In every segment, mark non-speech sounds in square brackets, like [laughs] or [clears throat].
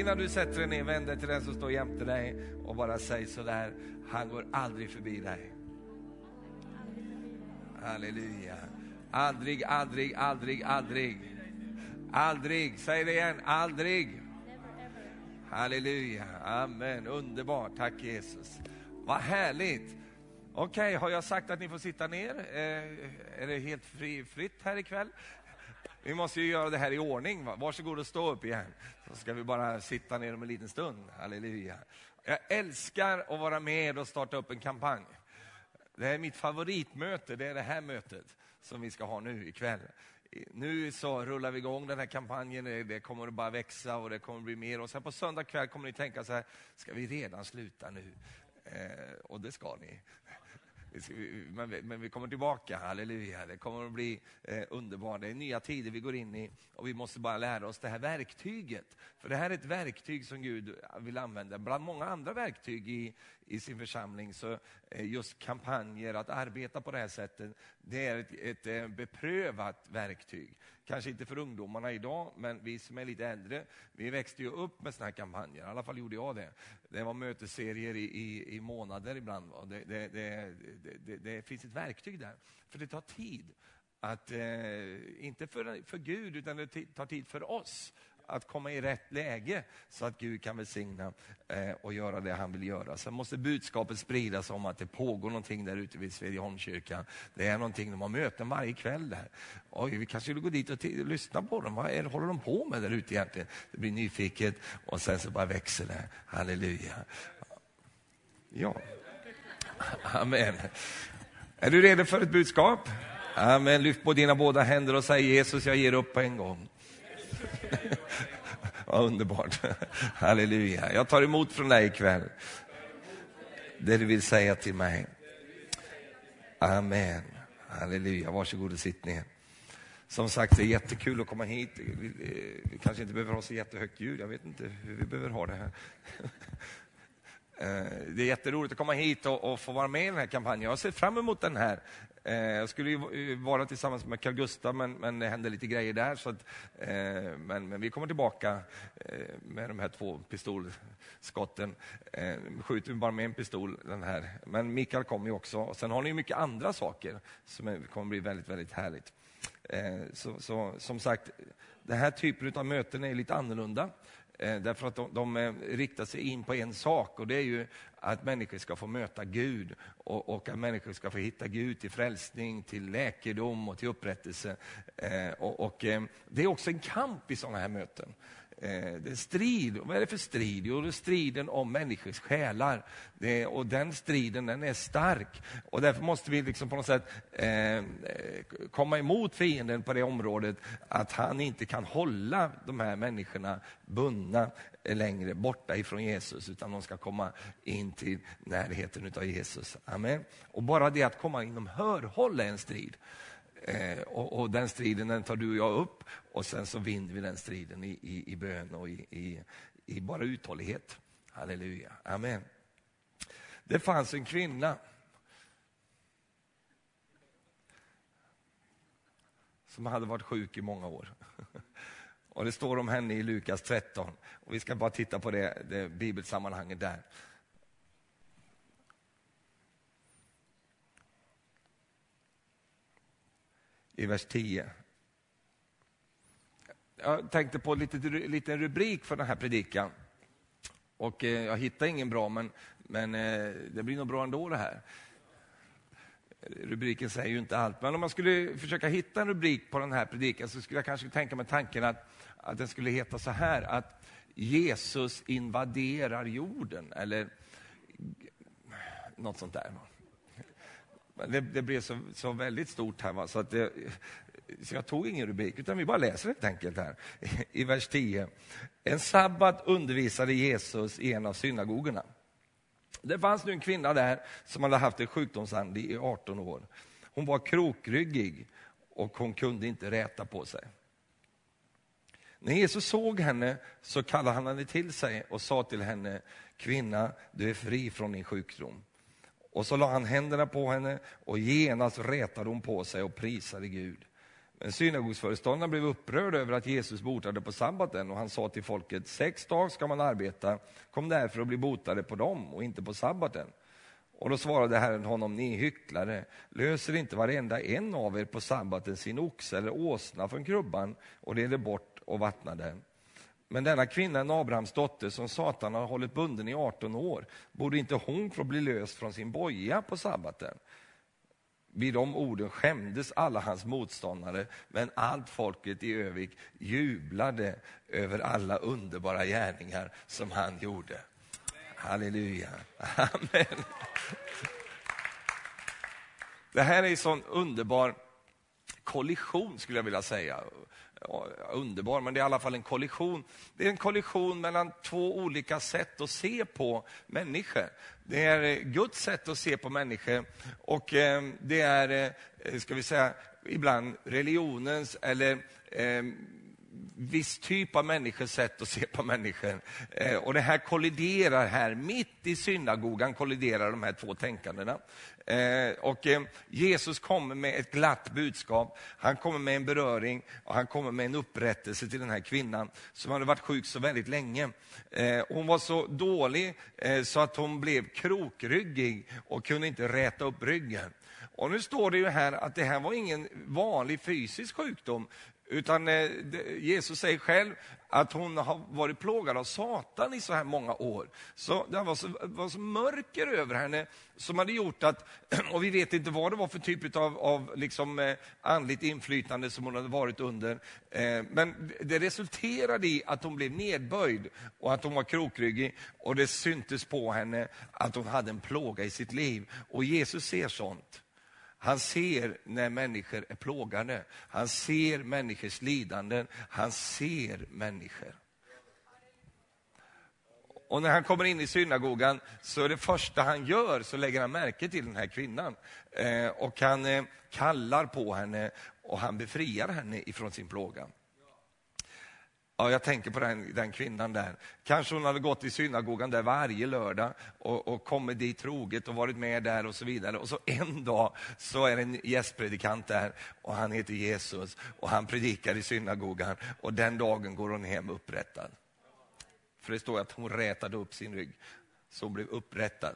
innan du sätter dig ner, vänd dig till den som står jämte dig och bara säg sådär, han går aldrig förbi dig. Halleluja. Aldrig, aldrig, aldrig, aldrig. Aldrig, säg det igen, aldrig. Halleluja, amen, underbart, tack Jesus. Vad härligt. Okej, har jag sagt att ni får sitta ner? Eh, är det helt fri, fritt här ikväll? Vi måste ju göra det här i ordning. Va? Varsågod och stå upp igen. Så ska vi bara sitta ner om en liten stund. Halleluja. Jag älskar att vara med och starta upp en kampanj. Det är mitt favoritmöte, det är det här mötet som vi ska ha nu ikväll. Nu så rullar vi igång den här kampanjen, det kommer att bara växa och det kommer att bli mer. Och sen på söndag kväll kommer ni tänka så här, ska vi redan sluta nu? Eh, och det ska ni. Men vi, men vi kommer tillbaka, halleluja. Det kommer att bli eh, underbart. Det är nya tider vi går in i och vi måste bara lära oss det här verktyget. För det här är ett verktyg som Gud vill använda. Bland många andra verktyg i, i sin församling så Eh, just kampanjer, att arbeta på det här sättet, det är ett, ett eh, beprövat verktyg. Kanske inte för ungdomarna idag, men vi som är lite äldre, vi växte ju upp med såna här kampanjer. I alla fall gjorde jag det. Det var mötesserier i, i, i månader ibland. Det, det, det, det, finns ett verktyg där. För det tar tid. Att, eh, inte för, för Gud, utan det tar tid för oss att komma i rätt läge så att Gud kan välsigna eh, och göra det han vill göra. Sen måste budskapet spridas om att det pågår någonting där ute vid Svedjeholmskyrkan. Det är någonting, de har möten varje kväll där. Oj, vi kanske skulle gå dit och lyssna på dem. Vad är, håller de på med där ute egentligen? Det blir nyfiket och sen så bara växer det. Halleluja. Ja. Amen. Är du redo för ett budskap? Amen. Lyft på dina båda händer och säg Jesus, jag ger upp på en gång. Vad underbart. Halleluja. Jag tar emot från dig ikväll. Det du vill säga till mig. Amen. Halleluja. Varsågod och sitt ner. Som sagt, det är jättekul att komma hit. Vi eh, kanske inte behöver ha så jättehögt ljud. Jag vet inte hur vi behöver ha det här. Eh, det är jätteroligt att komma hit och, och, få vara med i den här kampanjen. Jag ser fram emot den här. Eh, jag skulle ju eh, vara tillsammans med Carl Gustaf, men, men det hände lite grejer där. Så att, men, men, vi kommer tillbaka med de här två pistolskotten. Skjuter vi bara med en pistol, den här. Men Mikael kommer ju också. Och sen har ni mycket andra saker som kommer bli väldigt, väldigt härligt. Så, så som sagt, den här typen av möten är lite annorlunda. Eh, därför att de, de eh, riktar sig in på en sak och det är ju att människor ska få möta Gud och, och att människor ska få hitta Gud till frälsning, till läkedom och till upprättelse. Eh, och, och eh, det är också en kamp i sådana här möten. Eh, det är strid. Vad är det för strid? Jo, det är striden om människors själar. Det, och den striden den är stark. Och därför måste vi liksom på något sätt eh, komma emot fienden på det området, att han inte kan hålla de här människorna bundna längre borta ifrån Jesus, utan de ska komma in till närheten av Jesus. Amen. Och bara det att komma inom hörhåll är en strid. Eh, och, och, den striden den tar du och jag upp och sen så vinner vi den striden i, i, i bön och i, i, i bara uthållighet. Halleluja. Amen. Det fanns en kvinna som hade varit sjuk i många år. [laughs] Och Det står om henne i Lukas 13. Och vi ska bara titta på det, det bibelsammanhanget där. I vers 10. Jag tänkte på en liten rubrik för den här predikan. Och eh, jag hittade ingen bra, men, men eh, det blir nog bra ändå det här. Rubriken säger ju inte allt, men om man skulle försöka hitta en rubrik på den här predikan så skulle jag kanske tänka mig tanken att, att den skulle heta så här, att Jesus invaderar jorden, eller något sånt där. Det, det blev så, så, väldigt stort här, va? så att det, så jag tog ingen rubrik, utan vi bara läser helt enkelt här i vers 10. En sabbat undervisade Jesus i en av synagogorna. Det fanns nu en kvinna där som hade haft en sjukdomsande i 18 år. Hon var krokryggig och hon kunde inte räta på sig. När Jesus såg henne så kallade han henne till sig och sa till henne, kvinna, du är fri från din sjukdom. Och så la han händerna på henne och genast rätade hon på sig och prisade Gud. Men synagogsföreståndaren blev upprörd över att Jesus botade på sabbaten och han sa till folket, sex dagar ska man arbeta, kom därför och bli botade på dem och inte på sabbaten. Och då svarade Herren honom, ni hycklare, löser inte varenda en av er på sabbaten sin oxe eller åsna från krubban och leder bort och vattnar den. Men denna kvinna, en Abrahams dotter, som Satan har hållit bunden i 18 år, borde inte hon få bli löst från sin boja på sabbaten? Vid de orden skämdes alla hans motståndare, men allt folket i Övik jublade över alla underbara gärningar som han gjorde. Halleluja. Amen. Det här är en sån underbar kollision skulle jag vilja säga. Underbar, men det är i alla fall en kollision. Det är en kollision mellan två olika sätt att se på människor. Det är eh, Guds sätt att se på människor och eh, det är, eh, ska vi säga, ibland religionens eller eh, viss typ av människors sätt att se på människor. Eh, och det här kolliderar här, mitt i synagogan kolliderar de här två tänkandena. Eh, och eh, Jesus kommer med ett glatt budskap, han kommer med en beröring och han kommer med en upprättelse till den här kvinnan som hade varit sjuk så väldigt länge. Eh, hon var så dålig eh, så att hon blev krokryggig och kunde inte räta upp ryggen. Och nu står det ju här att det här var ingen vanlig fysisk sjukdom, utan eh, Jesus säger själv att hon har varit plågad av Satan i så här många år. Så det var så, var så mörker över henne som hade gjort att, [clears throat] och vi vet inte vad det var för typ av, av liksom, eh, andligt inflytande som hon hade varit under. Eh, men det resulterade i att hon blev nedböjd och att hon var krokryggig och det syntes på henne att hon hade en plåga i sitt liv. Och Jesus ser sånt. Han ser när människor är plågade. Han ser människors lidanden. Han ser människor. Och när han kommer in i synagogan så är det första han gör så lägger han märke till den här kvinnan. Eh, och han eh, kallar på henne och han befriar henne ifrån sin plåga. Ja, jag tänker på den, den kvinnan där. Kanske hon hade gått i synagogan där varje lördag och, och kommit dit troget och varit med där och så vidare. Och så en dag så är det en gästpredikant där och han heter Jesus och han predikar i synagogan och den dagen går hon hem upprättad. För det står att hon rätade upp sin rygg, så hon blev upprättad.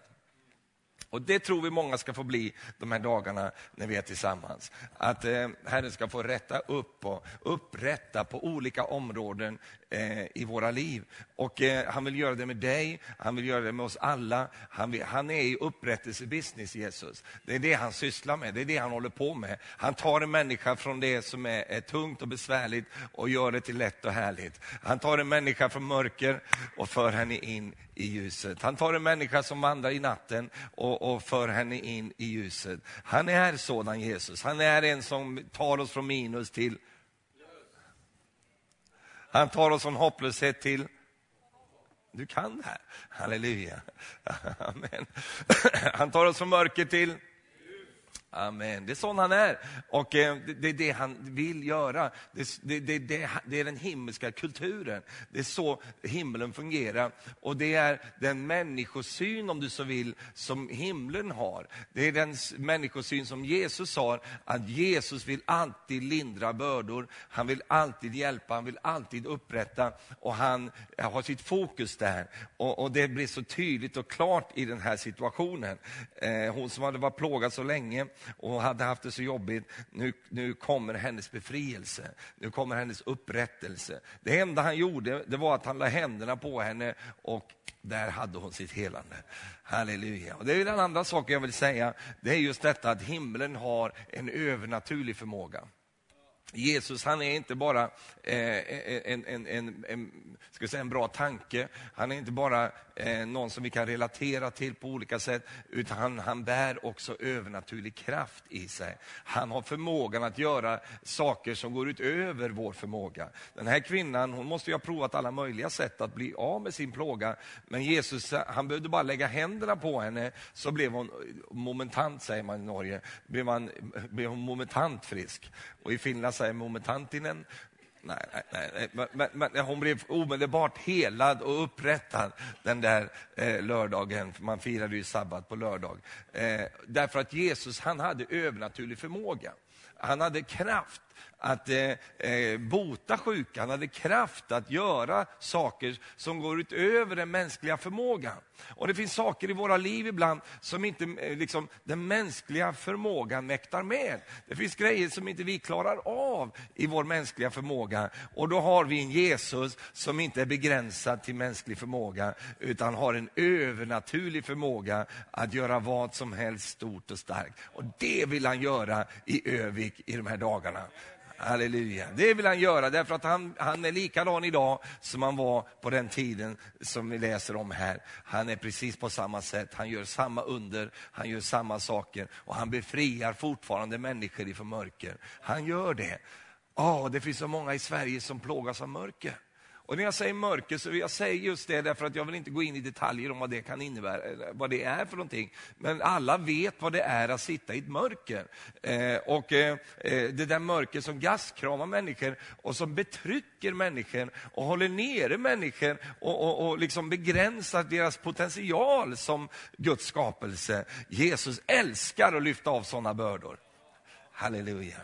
Och det tror vi många ska få bli de här dagarna när vi är tillsammans. Att eh, Herren ska få rätta upp och upprätta på olika områden eh, i våra liv. Och eh, han vill göra det med dig, han vill göra det med oss alla. Han, vill, han är i upprättelsebusiness, Jesus. Det är det han sysslar med, det är det han håller på med. Han tar en människa från det som är, är tungt och besvärligt och gör det till lätt och härligt. Han tar en människa från mörker och för henne in i ljuset. Han tar en människa som vandrar i natten och, och för henne in i ljuset. Han är sådan Jesus. Han är en som tar oss från minus till... Han tar oss från hopplöshet till... Du kan det här. Halleluja. [laughs] Amen. Han tar oss från mörker till... Amen. Det är sån han är. Och eh, det är det han vill göra. Det, det, det, det, är den himmelska kulturen. Det är så himlen fungerar. Och det är den människosyn, om du så vill, som himlen har. Det är den människosyn som Jesus har, att Jesus vill alltid lindra bördor. Han vill alltid hjälpa, han vill alltid upprätta och han har sitt fokus där. Och, och det blir så tydligt och klart i den här situationen. Eh, hon som hade varit plågad så länge, och hade haft det så jobbigt. Nu, nu kommer hennes befrielse, nu kommer hennes upprättelse. Det enda han gjorde det var att han la händerna på henne och där hade hon sitt helande. Halleluja. Och det är den andra saken jag vill säga, det är just detta att himlen har en övernaturlig förmåga. Jesus han är inte bara eh, en, en, en, en, ska säga, en bra tanke, han är inte bara eh, någon som vi kan relatera till på olika sätt, utan han, han bär också övernaturlig kraft i sig. Han har förmågan att göra saker som går utöver vår förmåga. Den här kvinnan hon måste ju ha provat alla möjliga sätt att bli av med sin plåga, men Jesus han behövde bara lägga händerna på henne så blev hon momentant, säger man i Norge, blev, man, blev hon momentant frisk. Och i Finland säger momentantinen, Nej, nej, nej. Men, men, men, hon blev omedelbart helad och upprättad den där eh, lördagen, man firade ju sabbat på lördag. Eh, därför att Jesus han hade övernaturlig förmåga. Han hade kraft att eh, eh bota sjuka, han hade kraft att göra saker som går utöver den mänskliga förmågan. Och det finns saker i våra liv ibland som inte eh, liksom, den mänskliga förmågan mäktar med. Det finns grejer som inte vi klarar av i vår mänskliga förmåga. Och då har vi en Jesus som inte är begränsad till mänsklig förmåga, utan har en övernaturlig förmåga att göra vad som helst stort och starkt. Och det vill han göra i Övik i de här dagarna. Halleluja. Det vill han göra därför att han, han är likadan idag som han var på den tiden som vi läser om här. Han är precis på samma sätt, han gör samma under, han gör samma saker och han befriar fortfarande människor ifrån mörker. Han gör det. Oh, det finns så många i Sverige som plågas av mörker. Och när jag säger mörker så vill jag säga just det därför att jag vill inte gå in i detaljer om vad det kan innebära, vad det är för någonting. Men alla vet vad det är att sitta i ett mörker. Eh, och eh, eh det där mörker som gastkramar människor och som betrycker människor och håller nere människor och, och, och liksom begränsar deras potential som Guds skapelse. Jesus älskar att lyfta av sådana bördor. Halleluja.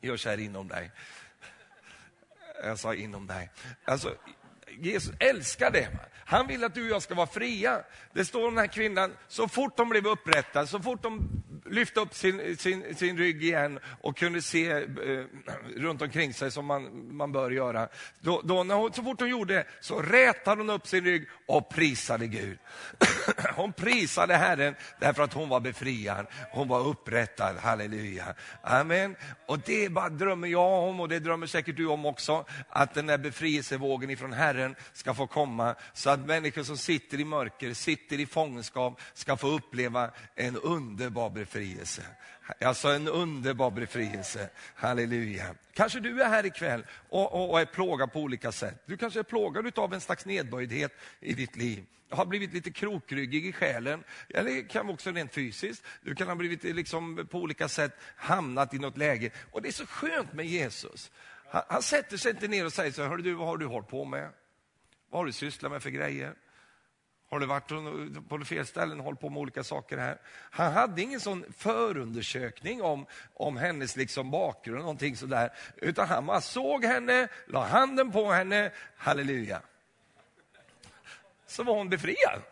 Gör så här inom dig. Jag sa inom dig. Alltså, Jesus älskar det. Han vill att du och jag ska vara fria. Det står om den här kvinnan, så fort hon blev upprättad, så fort hon lyfte upp sin, sin, sin rygg igen och kunde se eh, runt omkring sig som man, man bör göra. Då, då när hon, så fort hon gjorde det så rätade hon upp sin rygg och prisade Gud. [clears throat] hon prisade Herren därför att hon var befriad, hon var upprättad, halleluja. Amen. Och det bara drömmer jag om och det drömmer säkert du om också, att den där befrielsevågen ifrån Herren ska få komma så att människor som sitter i mörker, sitter i fångenskap ska få uppleva en underbar befrielse. Alltså en underbar befrielse. Halleluja. Kanske du är här ikväll och, och, och är plågad på olika sätt. Du kanske är plågad av en slags nedböjdhet i ditt liv. Du har blivit lite krokryggig i själen, eller kan också rent fysiskt. Du kan ha blivit liksom på olika sätt hamnat i något läge. Och det är så skönt med Jesus. Han, han sätter sig inte ner och säger så här, du, vad har du hållit på med? Vad har du sysslat med för grejer? Har du varit på fel ställen och hållit på med olika saker här? Han hade ingen sån förundersökning om, om hennes liksom bakgrund, någonting sådär. Utan han bara såg henne, la handen på henne, halleluja. Så var hon befriad.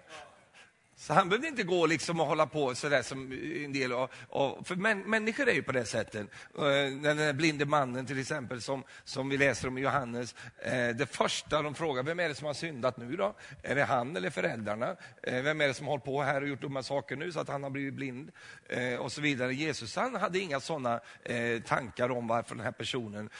Så han behövde inte gå liksom och hålla på sådär som en del. av... av för män, människor är ju på det sättet. Eh, den där blinde mannen till exempel som, som vi läser om i Johannes. Eh, det första de frågar, vem är det som har syndat nu då? Är det han eller föräldrarna? Eh, vem är det som har hållit på här och gjort dumma saker nu så att han har blivit blind? Och så vidare. Jesus han hade inga sådana tankar om varför den här personen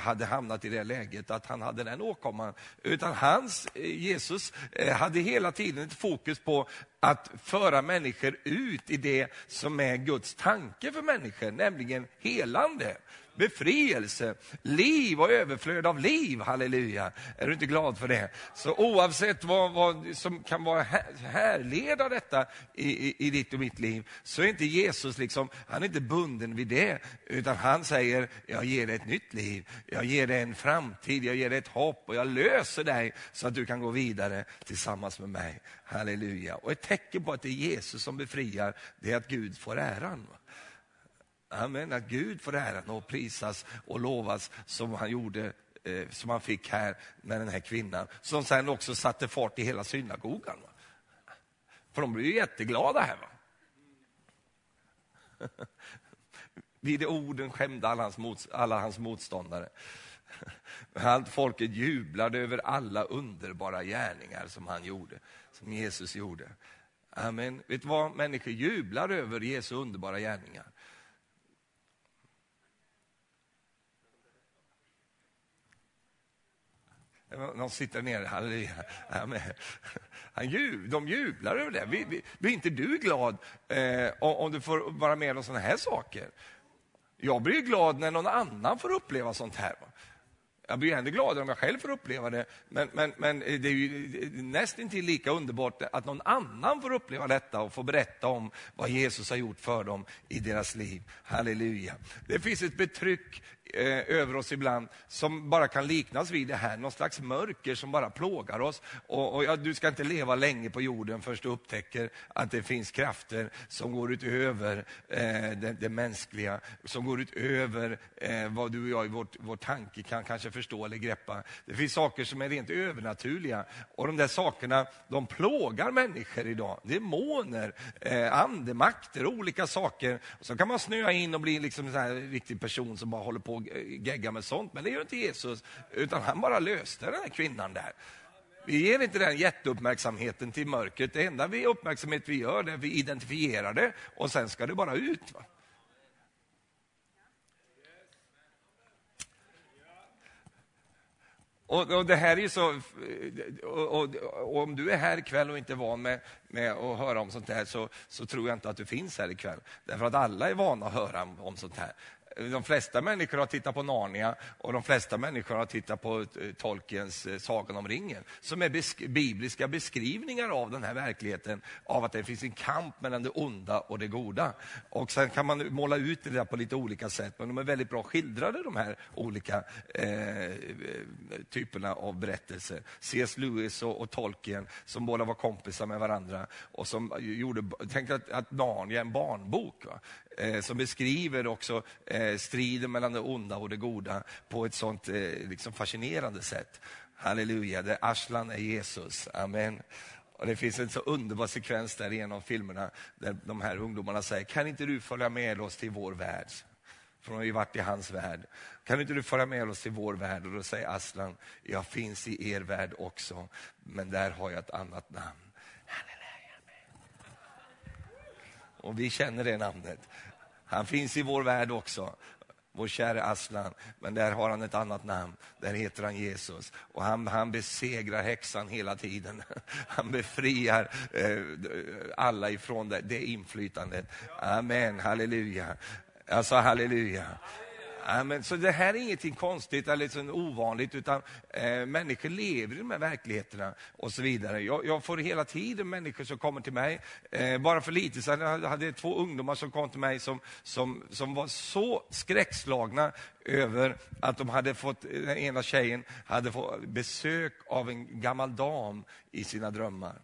hade hamnat i det läget, att han hade den åkomman. Utan hans, Jesus, hade hela tiden ett fokus på att föra människor ut i det som är Guds tanke för människor, nämligen helande befrielse, liv och överflöd av liv. Halleluja. Är du inte glad för det? Så oavsett vad, vad som kan vara här, härleda detta i, i, i, ditt och mitt liv, så är inte Jesus liksom, han är inte bunden vid det, utan han säger, jag ger dig ett nytt liv, jag ger dig en framtid, jag ger dig ett hopp och jag löser dig så att du kan gå vidare tillsammans med mig. Halleluja. Och ett tecken på att det är Jesus som befriar, det är att Gud får äran. Amen, att Gud får äran och prisas och lovas som han gjorde eh, som han fick här med den här kvinnan, som sen också satte fart i hela synagogan. Va? För de blev ju jätteglada här. Va? [laughs] Vid de orden skämde alla hans, mot, alla hans motståndare. [laughs] Allt folket jublade över alla underbara gärningar som han gjorde, som Jesus gjorde. Amen. Vet du vad? Människor jublar över Jesu underbara gärningar. Någon sitter nere, halleluja. Han jub, de jublar över det. Blir inte du glad eh, om du får vara med om sådana här saker? Jag blir glad när någon annan får uppleva sånt här. Jag blir ännu gladare om jag själv får uppleva det, men, men, men eh, det är ju eh, nästintill lika underbart att någon annan får uppleva detta och få berätta om vad Jesus har gjort för dem i deras liv. Halleluja. Det finns ett betryck Eh, över oss ibland som bara kan liknas vid det här, någon slags mörker som bara plågar oss. Och, och ja, du ska inte leva länge på jorden först du upptäcker att det finns krafter som går utöver eh, det, det, mänskliga, som går utöver eh, vad du och jag i vårt, vår tanke kan kanske förstå eller greppa. Det finns saker som är rent övernaturliga och de där sakerna de plågar människor idag. Demoner, eh, andemakter, olika saker. Och så kan man snöa in och bli liksom en riktig person som bara håller på på och gegga med sånt. Men det gör inte Jesus, utan han bara löste den här kvinnan där. Vi ger inte den jätteuppmärksamheten till mörkret. Det enda vi uppmärksamhet vi gör är att vi identifierar det och sen ska det bara ut. Va? Och, och, det här är så, och, och, och, om du är här ikväll och inte är van med, med att höra om sånt här så, så tror jag inte att du finns här ikväll. Därför att alla är vana att höra om, om sånt här de flesta människor har tittat på Narnia och de flesta människor har tittat på eh, Tolkiens eh, Sagan om ringen, som är besk bibliska beskrivningar av den här verkligheten, av att det finns en kamp mellan det onda och det goda. Och sen kan man måla ut det där på lite olika sätt, men de är väldigt bra skildrade, de här olika eh, typerna av berättelser. C.S. Lewis och, och, Tolkien, som båda var kompisar med varandra, och som gjorde, tänk att, att Narnia är en barnbok, va? Eh, som beskriver också eh, Eh, striden mellan det onda och det goda på ett sånt eh, liksom fascinerande sätt. Halleluja, det Aslan är Jesus. Amen. Och Det finns en så underbar sekvens där genom filmerna där de här ungdomarna säger, kan inte du följa med oss till vår värld? För de har ju varit i hans värld. Kan inte du följa med oss till vår värld? Och då säger Aslan, jag finns i er värld också, men där har jag ett annat namn. Halleluja. Och vi känner det namnet. Han finns i vår värld också, vår käre Aslan. Men där har han ett annat namn. Där heter han Jesus. Och han, han besegrar häxan hela tiden. [laughs] Han befriar eh, alla ifrån det, det inflytandet. Amen, halleluja. Jag sa halleluja. Amen. Så det här är ingenting konstigt eller liksom ovanligt, utan eh, människor lever i de här verkligheterna och så vidare. Jag, jag får hela tiden människor som kommer till mig. Eh, bara för lite sedan hade jag två ungdomar som kom till mig som, som, som var så skräckslagna över att de hade fått, den ena tjejen hade fått besök av en gammal dam i sina drömmar.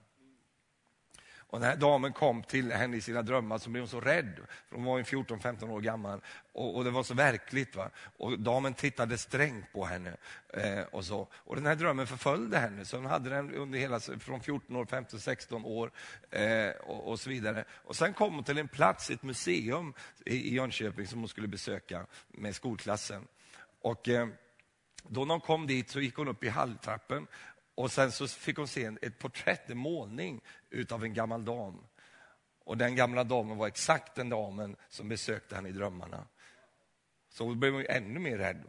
Och när damen kom till henne i sina drömmar så blev hon så rädd. För hon var 14-15 år gammal och, och, det var så verkligt. Va? Och damen tittade strängt på henne. Eh, och, så. och Den här drömmen förföljde henne, så hon hade den under hela, från 14 år, 15, 16 år eh, och, och, så vidare. Och Sen kom hon till en plats, ett museum i, i Jönköping som hon skulle besöka med skolklassen. Och, eh, då de kom dit så gick hon upp i halltrappen och sen så fick hon se ett porträtt, en målning utav en gammal dam. Och den gamla damen var exakt den damen som besökte henne i drömmarna. Så hon blev ännu mer rädd.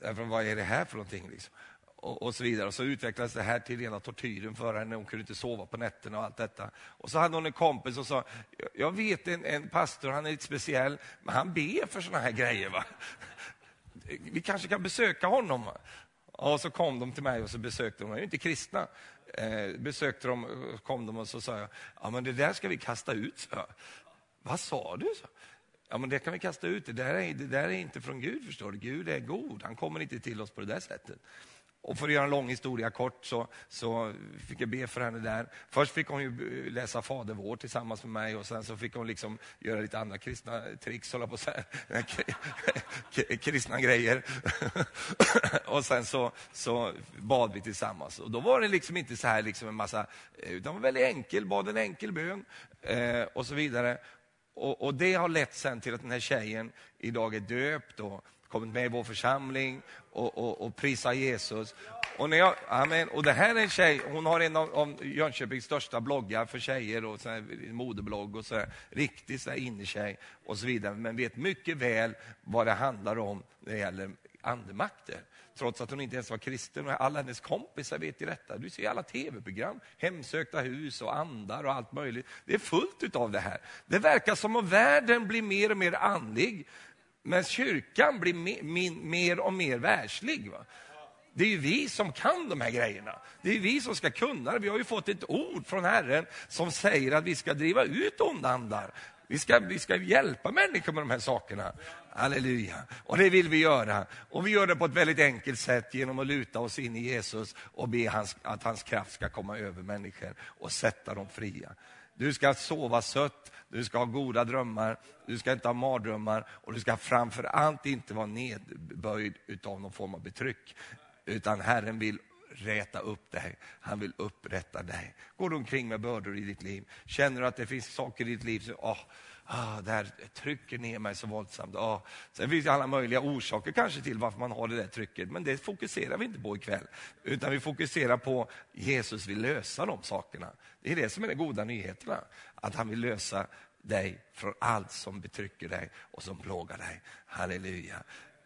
Därför, vad är det här för någonting? Liksom? Och, och, så vidare. Och så utvecklades det här till rena tortyren för henne. Hon kunde inte sova på nätterna och allt detta. Och så hade hon en kompis som sa, jag vet en, en pastor, han är lite speciell, men han ber för såna här grejer. Va? [laughs] Vi kanske kan besöka honom. Och så kom de till mig och så besökte de, de är ju inte kristna. Eh, besökte de, kom de och så sa jag, ja men det där ska vi kasta ut. Så. Vad sa du? Så. Ja men det kan vi kasta ut, det där, är, det där är inte från Gud förstår du. Gud är god, han kommer inte till oss på det där sättet. Och för att göra en lång historia kort så, så fick jag be för henne där. Först fick hon ju läsa Fader vår tillsammans med mig och sen så fick hon liksom göra lite andra kristna tricks, hålla på så här, kristna grejer. [laughs] och sen så, så bad vi tillsammans. Och då var det liksom inte så här liksom en massa, eh, utan var väldigt enkel, bad en enkel bön eh, och så vidare. Och, och, det har lett sen till att den här tjejen idag är döpt och kommit med i vår församling och, och, och prisar Jesus. Och, när jag, amen, och det här är en tjej, hon har en av, av Jönköpings största bloggar för tjejer, och modeblogg och så här, Riktig så här och så vidare, men vet mycket väl vad det handlar om när det gäller andemakter. Trots att hon inte ens var kristen. Och alla hennes kompisar vet ju detta. Du ser alla tv-program, hemsökta hus och andar och allt möjligt. Det är fullt av det här. Det verkar som om världen blir mer och mer andlig men kyrkan blir mer och mer världslig. Va? Det är ju vi som kan de här grejerna. Det är vi som ska kunna det. Vi har ju fått ett ord från Herren som säger att vi ska driva ut onda andar. Vi ska, vi ska hjälpa människor med de här sakerna. Halleluja. Och det vill vi göra. Och vi gör det på ett väldigt enkelt sätt genom att luta oss in i Jesus och be hans, att hans kraft ska komma över människor och sätta dem fria. Du ska sova sött, du ska ha goda drömmar, du ska inte ha mardrömmar och du ska framför allt inte vara nedböjd av någon form av betryck. Utan Herren vill räta upp dig, han vill upprätta dig. Går du omkring med bördor i ditt liv? Känner du att det finns saker i ditt liv som oh, ah, det här trycker ner mig så våldsamt. Ah. Sen finns det alla möjliga orsaker kanske till varför man har det där trycket, men det fokuserar vi inte på ikväll. Utan vi fokuserar på Jesus vill lösa de sakerna. Det är det som är de goda nyheterna, att han vill lösa dig från allt som betrycker dig och som plågar dig. Halleluja.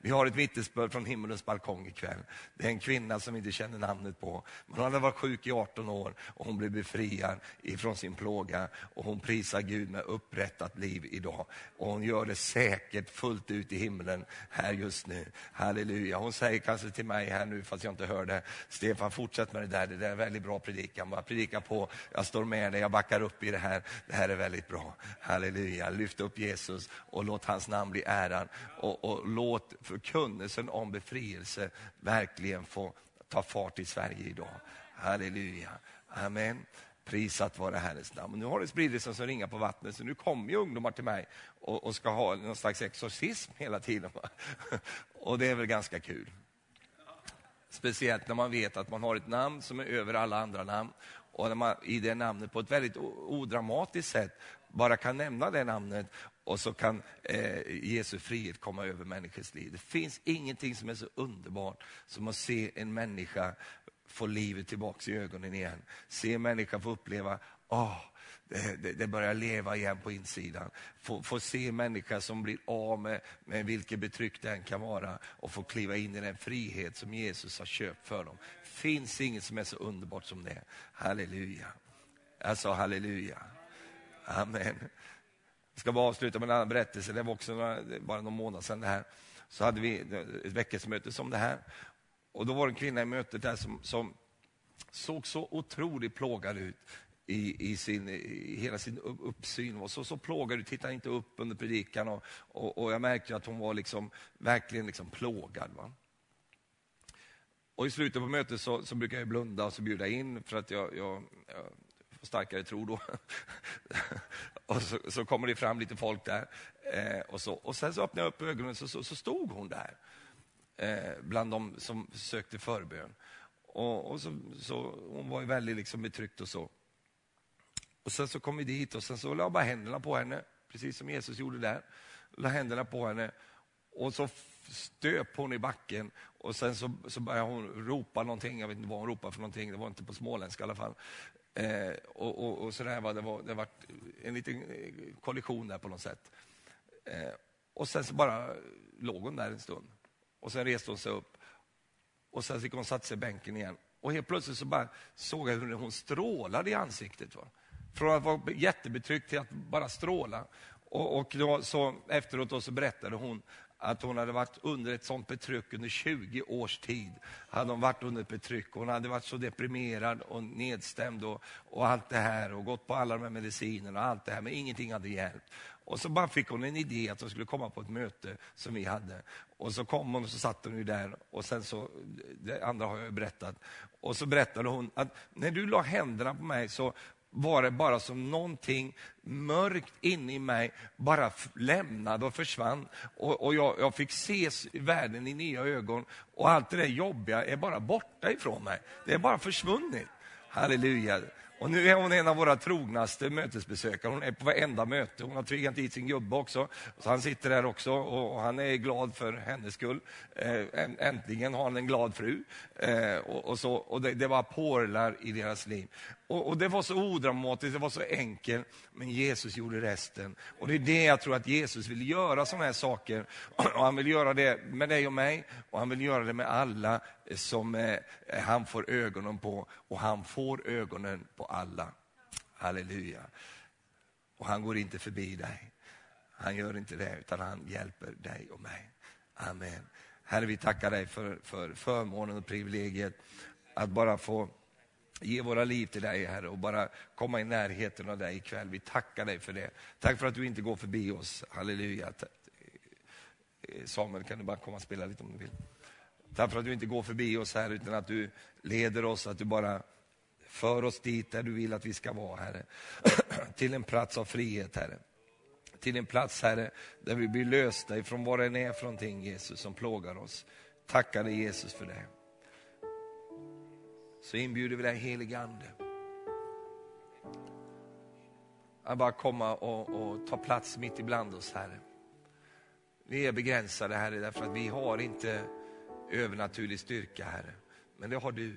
Vi har ett vittnesbörd från himmelens balkong ikväll. Det är en kvinna som vi inte känner namnet på. Men hon hade varit sjuk i 18 år och hon blev befriad ifrån sin plåga. Och hon prisar Gud med upprättat liv idag. Och hon gör det säkert fullt ut i himlen här just nu. Halleluja. Hon säger kanske till mig här nu, fast jag inte hör det. Stefan, fortsätt med det där. Det där är en väldigt bra predikan. Bara predika på. Jag står med dig, jag backar upp i det här. Det här är väldigt bra. Halleluja. Lyft upp Jesus och låt hans namn bli äran. Och, och låt förkunnelsen om befrielse verkligen få ta fart i Sverige idag. Halleluja. Amen. Prisat vare Herrens namn. Nu har det spridit sig som ringar på vattnet, så nu kommer ju ungdomar till mig och, och ska ha någon slags exorcism hela tiden. [laughs] Och det är väl ganska kul. Speciellt när man vet att man har ett namn som är över alla andra namn och när man i det namnet på ett väldigt odramatiskt sätt bara kan nämna det namnet och så kan eh, Jesu frihet komma över människors liv. Det finns ingenting som är så underbart som att se en människa få livet tillbaka i ögonen igen. Se en människa få uppleva, oh, det, det, det, börjar leva igen på insidan. Få, få se en människa som blir av med, med vilket betryck det än kan vara och få kliva in i den frihet som Jesus har köpt för dem. finns inget som är så underbart som det. Halleluja. Jag sa halleluja. Amen. Jag ska bara avsluta med en annan berättelse. Det var också några, bara någon månad sedan det här. Så hade vi ett väckelsemöte som det här. Och då var det en kvinna i mötet där som, som såg så otroligt plågad ut i, i, sin, i hela sin uppsyn. Och så, så plågad ut, tittade inte upp under predikan. Och, och, och jag märkte att hon var liksom, verkligen liksom plågad. Va? Och I slutet på mötet så, så brukar jag blunda och så bjuda in för att jag, jag, jag starkare tro då. [laughs] och så, så, kommer det fram lite folk där. Eh, och, så, och sen så öppnade jag upp ögonen så, så, så stod hon där. Eh, bland de som sökte förbön. Och, och så, så, hon var ju väldigt liksom betryckt och så. Och sen så kom vi dit och sen så la jag bara händerna på henne, precis som Jesus gjorde där. La händerna på henne och så stöp hon i backen och sen så, så började hon ropa någonting, jag vet inte vad hon ropade för någonting, det var inte på småländska i alla fall. Eh, och, och, och sådär var det, var, det var en liten eh, kollision där på något sätt. Eh, och sen så bara låg hon där en stund. Och sen reste hon sig upp. Och sen fick hon satt sig i bänken igen. Och helt plötsligt så bara såg jag hur hon strålade i ansiktet. Va? Från att vara jättebetryckt till att bara stråla. Och, och då, så, efteråt då så berättade hon att hon hade varit under ett sånt betryck under 20 års tid. Hade hon varit under betryck. Hon hade varit så deprimerad och nedstämd och, och allt det här och gått på alla de här medicinerna och allt det här, men ingenting hade hjälpt. Och så bara fick hon en idé att hon skulle komma på ett möte som vi hade. Och så kom hon och så satt hon ju där och sen så, det andra har jag berättat. Och så berättade hon att när du la händerna på mig så var det bara som någonting mörkt inne i mig bara lämnade och försvann. Och, och jag, jag, fick se världen i nya ögon och allt det där jobbiga är bara borta ifrån mig. Det är bara försvunnit. Halleluja. Och nu är hon en av våra trognaste mötesbesökare. Hon är på varenda möte. Hon har tvingat dit sin gubbe också. Så han sitter där också och han är glad för hennes skull. Eh, äntligen har han en glad fru. Eh, och, så, och det, det var porlar i deras liv. Och, och, Det var så odramatiskt, det var så enkelt, men Jesus gjorde resten. Och Det är det jag tror att Jesus vill göra, sådana här saker. [clears throat] Och Han vill göra det med dig och mig, och han vill göra det med alla eh, som eh, han får ögonen på. Och han får ögonen på alla. Halleluja. Och han går inte förbi dig. Han gör inte det, utan han hjälper dig och mig. Amen. Herre, vi tackar dig för, för förmånen och privilegiet att bara få ge våra liv till dig Herre och bara komma i närheten av dig ikväll. Vi tackar dig för det. Tack för att du inte går förbi oss. Halleluja. Eh, Samuel, kan du bara komma och spela lite om du vill? Tack för att du inte går förbi oss här utan att du leder oss, att du bara för oss dit där du vill att vi ska vara Herre. [clears throat] Till en plats av frihet Herre. Till en plats Herre där vi blir lösta ifrån vad det än är för någonting Jesus som plågar oss. Tackar dig Jesus för det. Så inbjuder vi dig helige Ande. Att bara komma och, och ta plats mitt ibland oss Herre. Vi är begränsade Herre därför att vi har inte övernaturlig styrka Herre. Men det har du.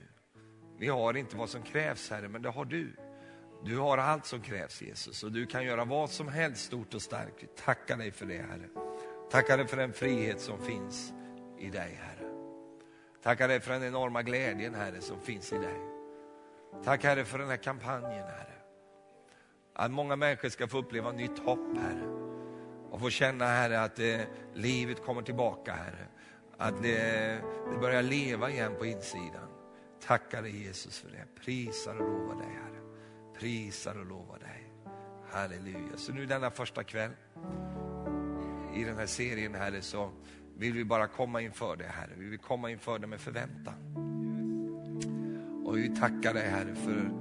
Vi har inte vad som krävs Herre, men det har du. Du har allt som krävs Jesus och du kan göra vad som helst stort och starkt. Vi tackar dig för det Herre. Tackar dig för den frihet som finns i dig Herre. Tackar dig för den enorma glädjen Herre som finns i dig. Tack Herre för den här kampanjen Herre. Att många människor ska få uppleva nytt hopp Herre. Och få känna Herre att eh, livet kommer tillbaka Herre. Att det, det börjar leva igen på insidan. Tackar dig Jesus för det. Prisar och lovar dig Herre. Prisar och lovar dig. Halleluja. Så nu denna första kväll i den här serien Herre så vill vi bara komma inför dig Herre. Vi vill komma inför dig med förväntan. Och vi tackar dig Herre för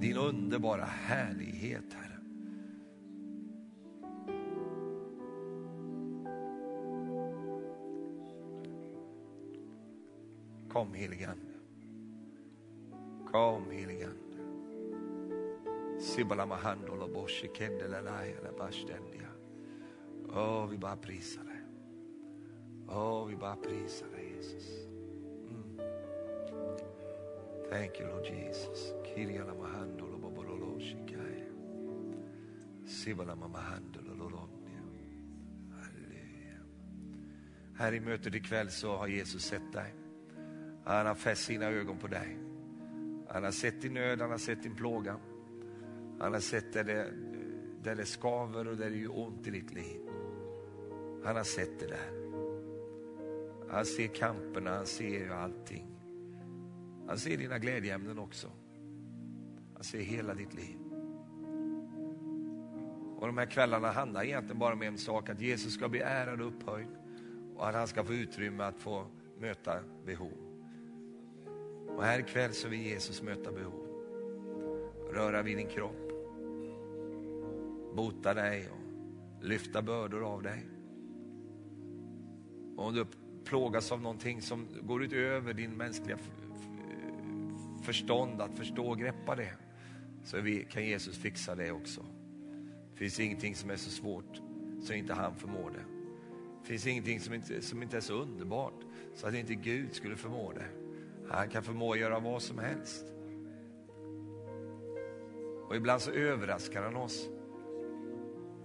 din underbara härlighet Herre. Kom helige Ande. Kom helige Ande. Sibala mahandolo boshi kendela laya la bashtendia. Åh, oh, vi bara prisar dig. Åh, vi bara prisar dig Jesus. Mm. Thank you Lord Jesus. Kiria la mahandolo bobololo shikaya. Sibala mahandolo lolondia. Halleluja. Här i mötet ikväll så har Jesus sett dig. Han har fäst sina ögon på dig. Han har sett din nöd, han har sett din plåga. Han har sett där det, där det skaver och där det gör ont i ditt liv. Han har sett det där. Han ser kamperna, han ser allting. Han ser dina glädjeämnen också. Han ser hela ditt liv. Och de här kvällarna handlar egentligen bara om en sak, att Jesus ska bli ärad och upphöjd och att han ska få utrymme att få möta behov. Och här ikväll så vill Jesus möta behov. Röra vid din kropp. Bota dig och lyfta bördor av dig. Och om du plågas av någonting som går utöver din mänskliga förstånd att förstå och greppa det, så kan Jesus fixa det också. Det finns ingenting som är så svårt så inte han förmår det. Det finns ingenting som inte, som inte är så underbart så att inte Gud skulle förmå det. Han kan förmå att göra vad som helst. Och ibland så överraskar han oss.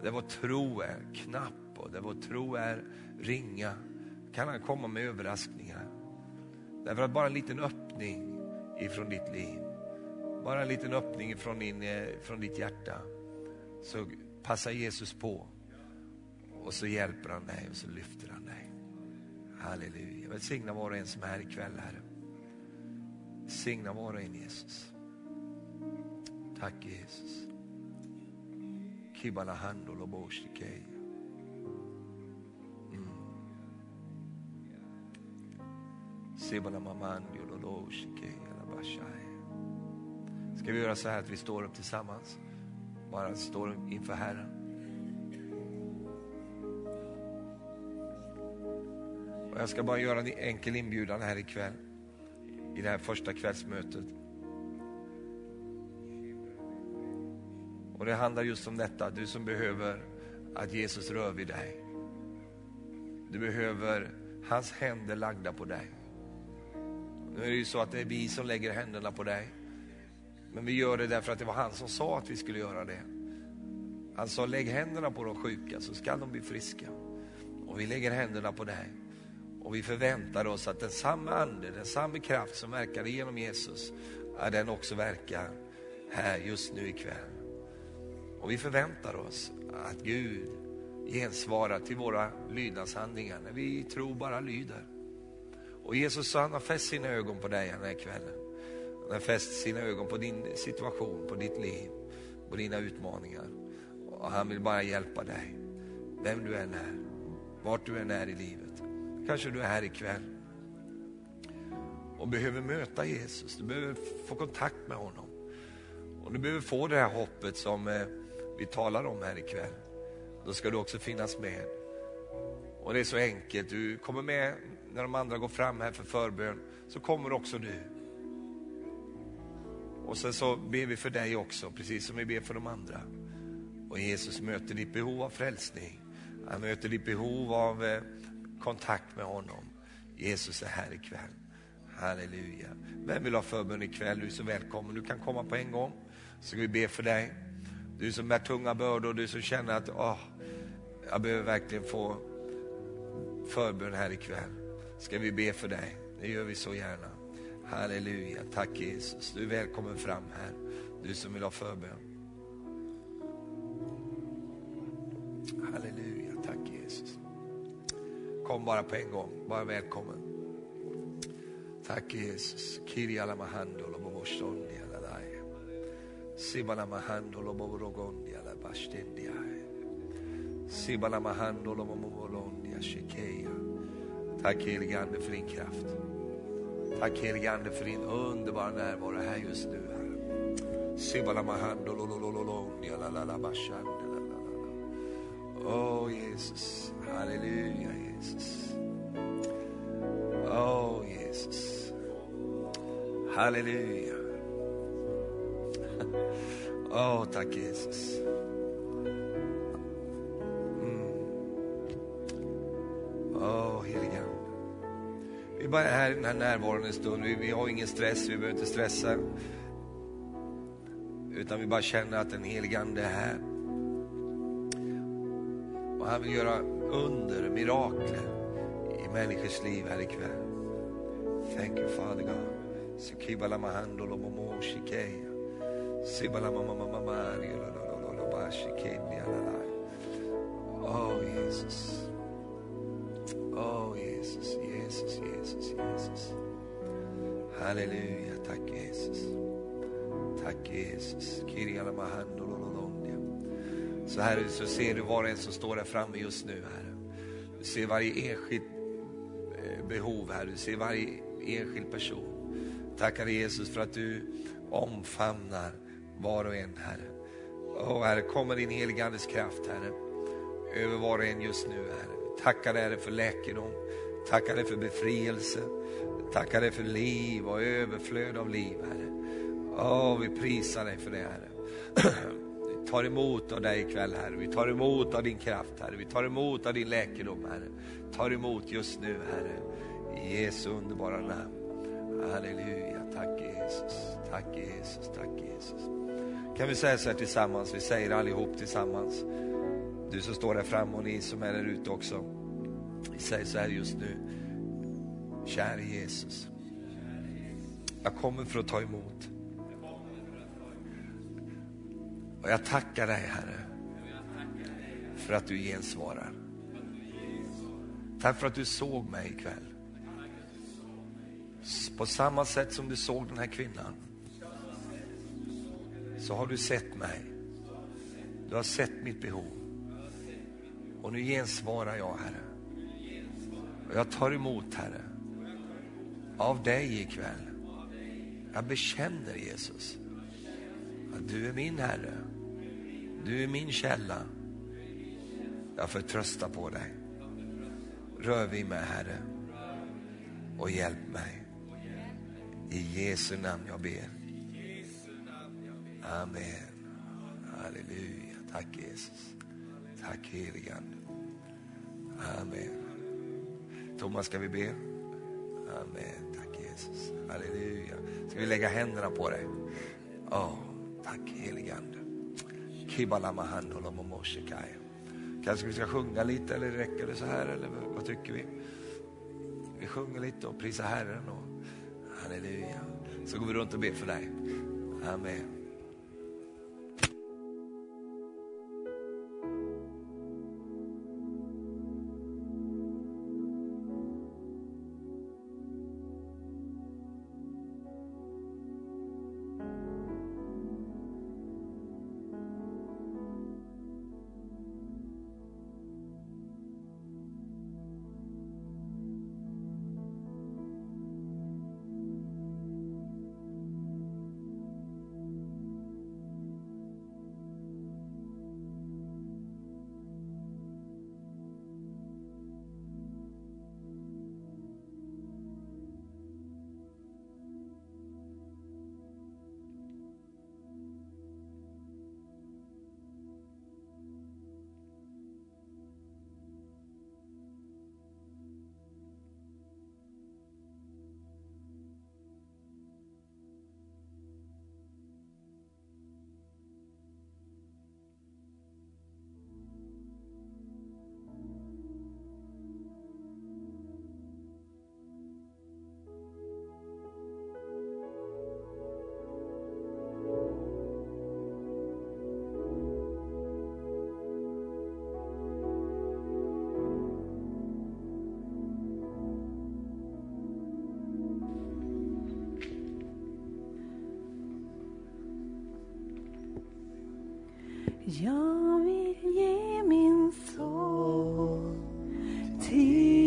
Där vår tro är knapp och där vår tro är ringa kan han komma med överraskningar. Därför att bara en liten öppning ifrån ditt liv, bara en liten öppning ifrån, din, eh, från ditt hjärta, så passar Jesus på och så hjälper han dig och så lyfter han dig. Halleluja. Jag välsignar var och en som är här ikväll, Herre. Signa var och en Jesus. Tack Jesus. Kibala handol och. Mm. Sibala mamandi alabashai. Ska vi göra så här att vi står upp tillsammans? Bara står inför Herren. Och jag ska bara göra en enkel inbjudan här ikväll i det här första kvällsmötet. Och det handlar just om detta, du som behöver att Jesus rör vid dig. Du behöver hans händer lagda på dig. Nu är det ju så att det är vi som lägger händerna på dig. Men vi gör det därför att det var han som sa att vi skulle göra det. Han sa lägg händerna på de sjuka så ska de bli friska. Och vi lägger händerna på dig. Och vi förväntar oss att den samma ande, den samma kraft som verkade genom Jesus, att den också verkar här just nu ikväll. Och vi förväntar oss att Gud gensvarar till våra lydnadshandlingar när vi tror bara lyder. Och Jesus han har fäst sina ögon på dig den här kvällen. Han har fäst sina ögon på din situation, på ditt liv, på dina utmaningar. Och han vill bara hjälpa dig, vem du än är, vart du än är i livet. Kanske du är här ikväll och behöver möta Jesus. Du behöver få kontakt med honom. Och du behöver få det här hoppet som eh, vi talar om här ikväll. Då ska du också finnas med. Och det är så enkelt, du kommer med när de andra går fram här för förbön, så kommer också du. Och sen så ber vi för dig också, precis som vi ber för de andra. Och Jesus möter ditt behov av frälsning. Han möter ditt behov av eh, kontakt med honom. Jesus är här ikväll. Halleluja. Vem vill ha förbön ikväll? Du är så välkommen. Du kan komma på en gång. Så ska vi be för dig. Du som bär tunga bördor, du som känner att åh, jag behöver verkligen få förbön här ikväll. Ska vi be för dig? Det gör vi så gärna. Halleluja. Tack Jesus. Du är välkommen fram här. Du som vill ha förbön. Halleluja. Kom bara på en gång. Bara välkommen. Tack Jesus. Kiriala mahandolo bobostondi alalai. Sibala mahandolo boborogondi ala bastendiai. Sibala mahandolo momolondi ashikeia. Tack helige Ande för din kraft. Tack helige Ande för din underbara närvaro här just nu. Herre. Sibala mahandolo lololondi la bashandi alalala. Åh Jesus. Halleluja Halleluja. Åh, oh, tack Jesus. Mm. Åh, helige Ande. Vi bara är här i den här närvaron en stund. Vi, vi har ingen stress, vi behöver inte stressa. Utan vi bara känner att den helige Ande är här. Och han vill göra under, mirakler i människors liv här ikväll. Thank you Father God. Sikiba la mahando lo momo shikeya. Siba la mama mama mario lo lo lo lo ba shikendi alalai. Oh Jesus. Oh Jesus, Jesus, Jesus, Jesus. Halleluja, tack Jesus. Tack Jesus. Kiria la mahando lo londia. Så här så ser du var och en som står där framme just nu, Herre. Du ser varje enskilt eh, behov, här, Du ser varje enskild person. Tackar dig Jesus för att du omfamnar var och en, Herre. Och Herre, kommer din heliga Andes kraft, Herre, över var och en just nu, Herre. Tackar dig, Herre, för läkedom. Tackar dig för befrielse. Tackar dig för liv och överflöd av liv, Herre. Åh, vi prisar dig för det, Herre. Vi tar emot av dig ikväll, Herre. Vi tar emot av din kraft, Herre. Vi tar emot av din läkedom, Herre. Tar emot just nu, Herre. I Jesu underbara namn. Halleluja. Tack Jesus. Tack Jesus. Tack Jesus. Kan vi säga så här tillsammans? Vi säger allihop tillsammans. Du som står där framme och ni som är där ute också. Vi säger så här just nu. Käre Jesus. Jag kommer för att ta emot. Och jag tackar dig Herre. För att du gensvarar. Tack för att du såg mig ikväll. På samma sätt som du såg den här kvinnan. Så har du sett mig. Du har sett mitt behov. Och nu gensvarar jag Herre. Och jag tar emot Herre. Av dig ikväll. Jag bekänner Jesus. Att du är min Herre. Du är min källa. Jag förtröstar på dig. Rör vid mig Herre. Och hjälp mig. I Jesu namn jag ber. Amen. Halleluja. Tack Jesus. Tack helige Ande. Amen. Thomas, ska vi be? Amen. Tack Jesus. Halleluja. Ska vi lägga händerna på dig? Ja, tack helige Ande. Kibalamahandolomomoshekaya. Kanske vi ska sjunga lite eller räcker det så här eller vad tycker vi? Vi sjunger lite och prisar Herren och halleluja. Så går vi runt och ber för dig. Amen. Jag vill ge min sång till